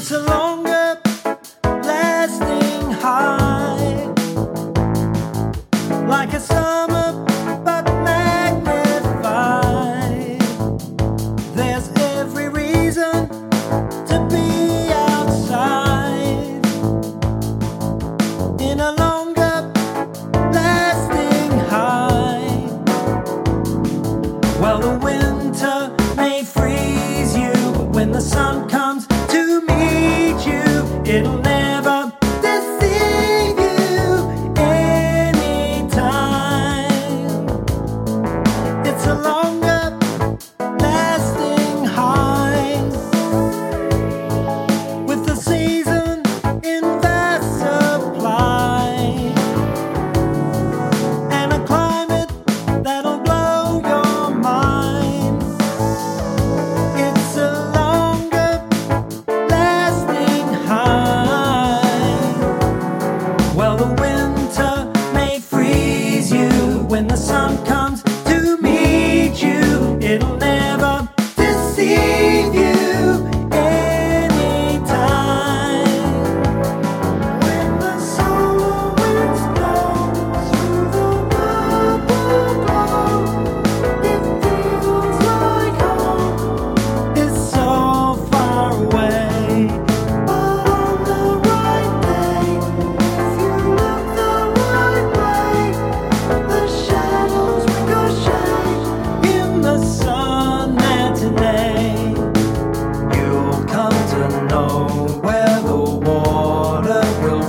It's a longer lasting high, like a summer but magnified. There's every reason to be outside in a longer lasting high. Well, the winter may freeze you, but when the sun comes when the sun comes.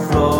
floor.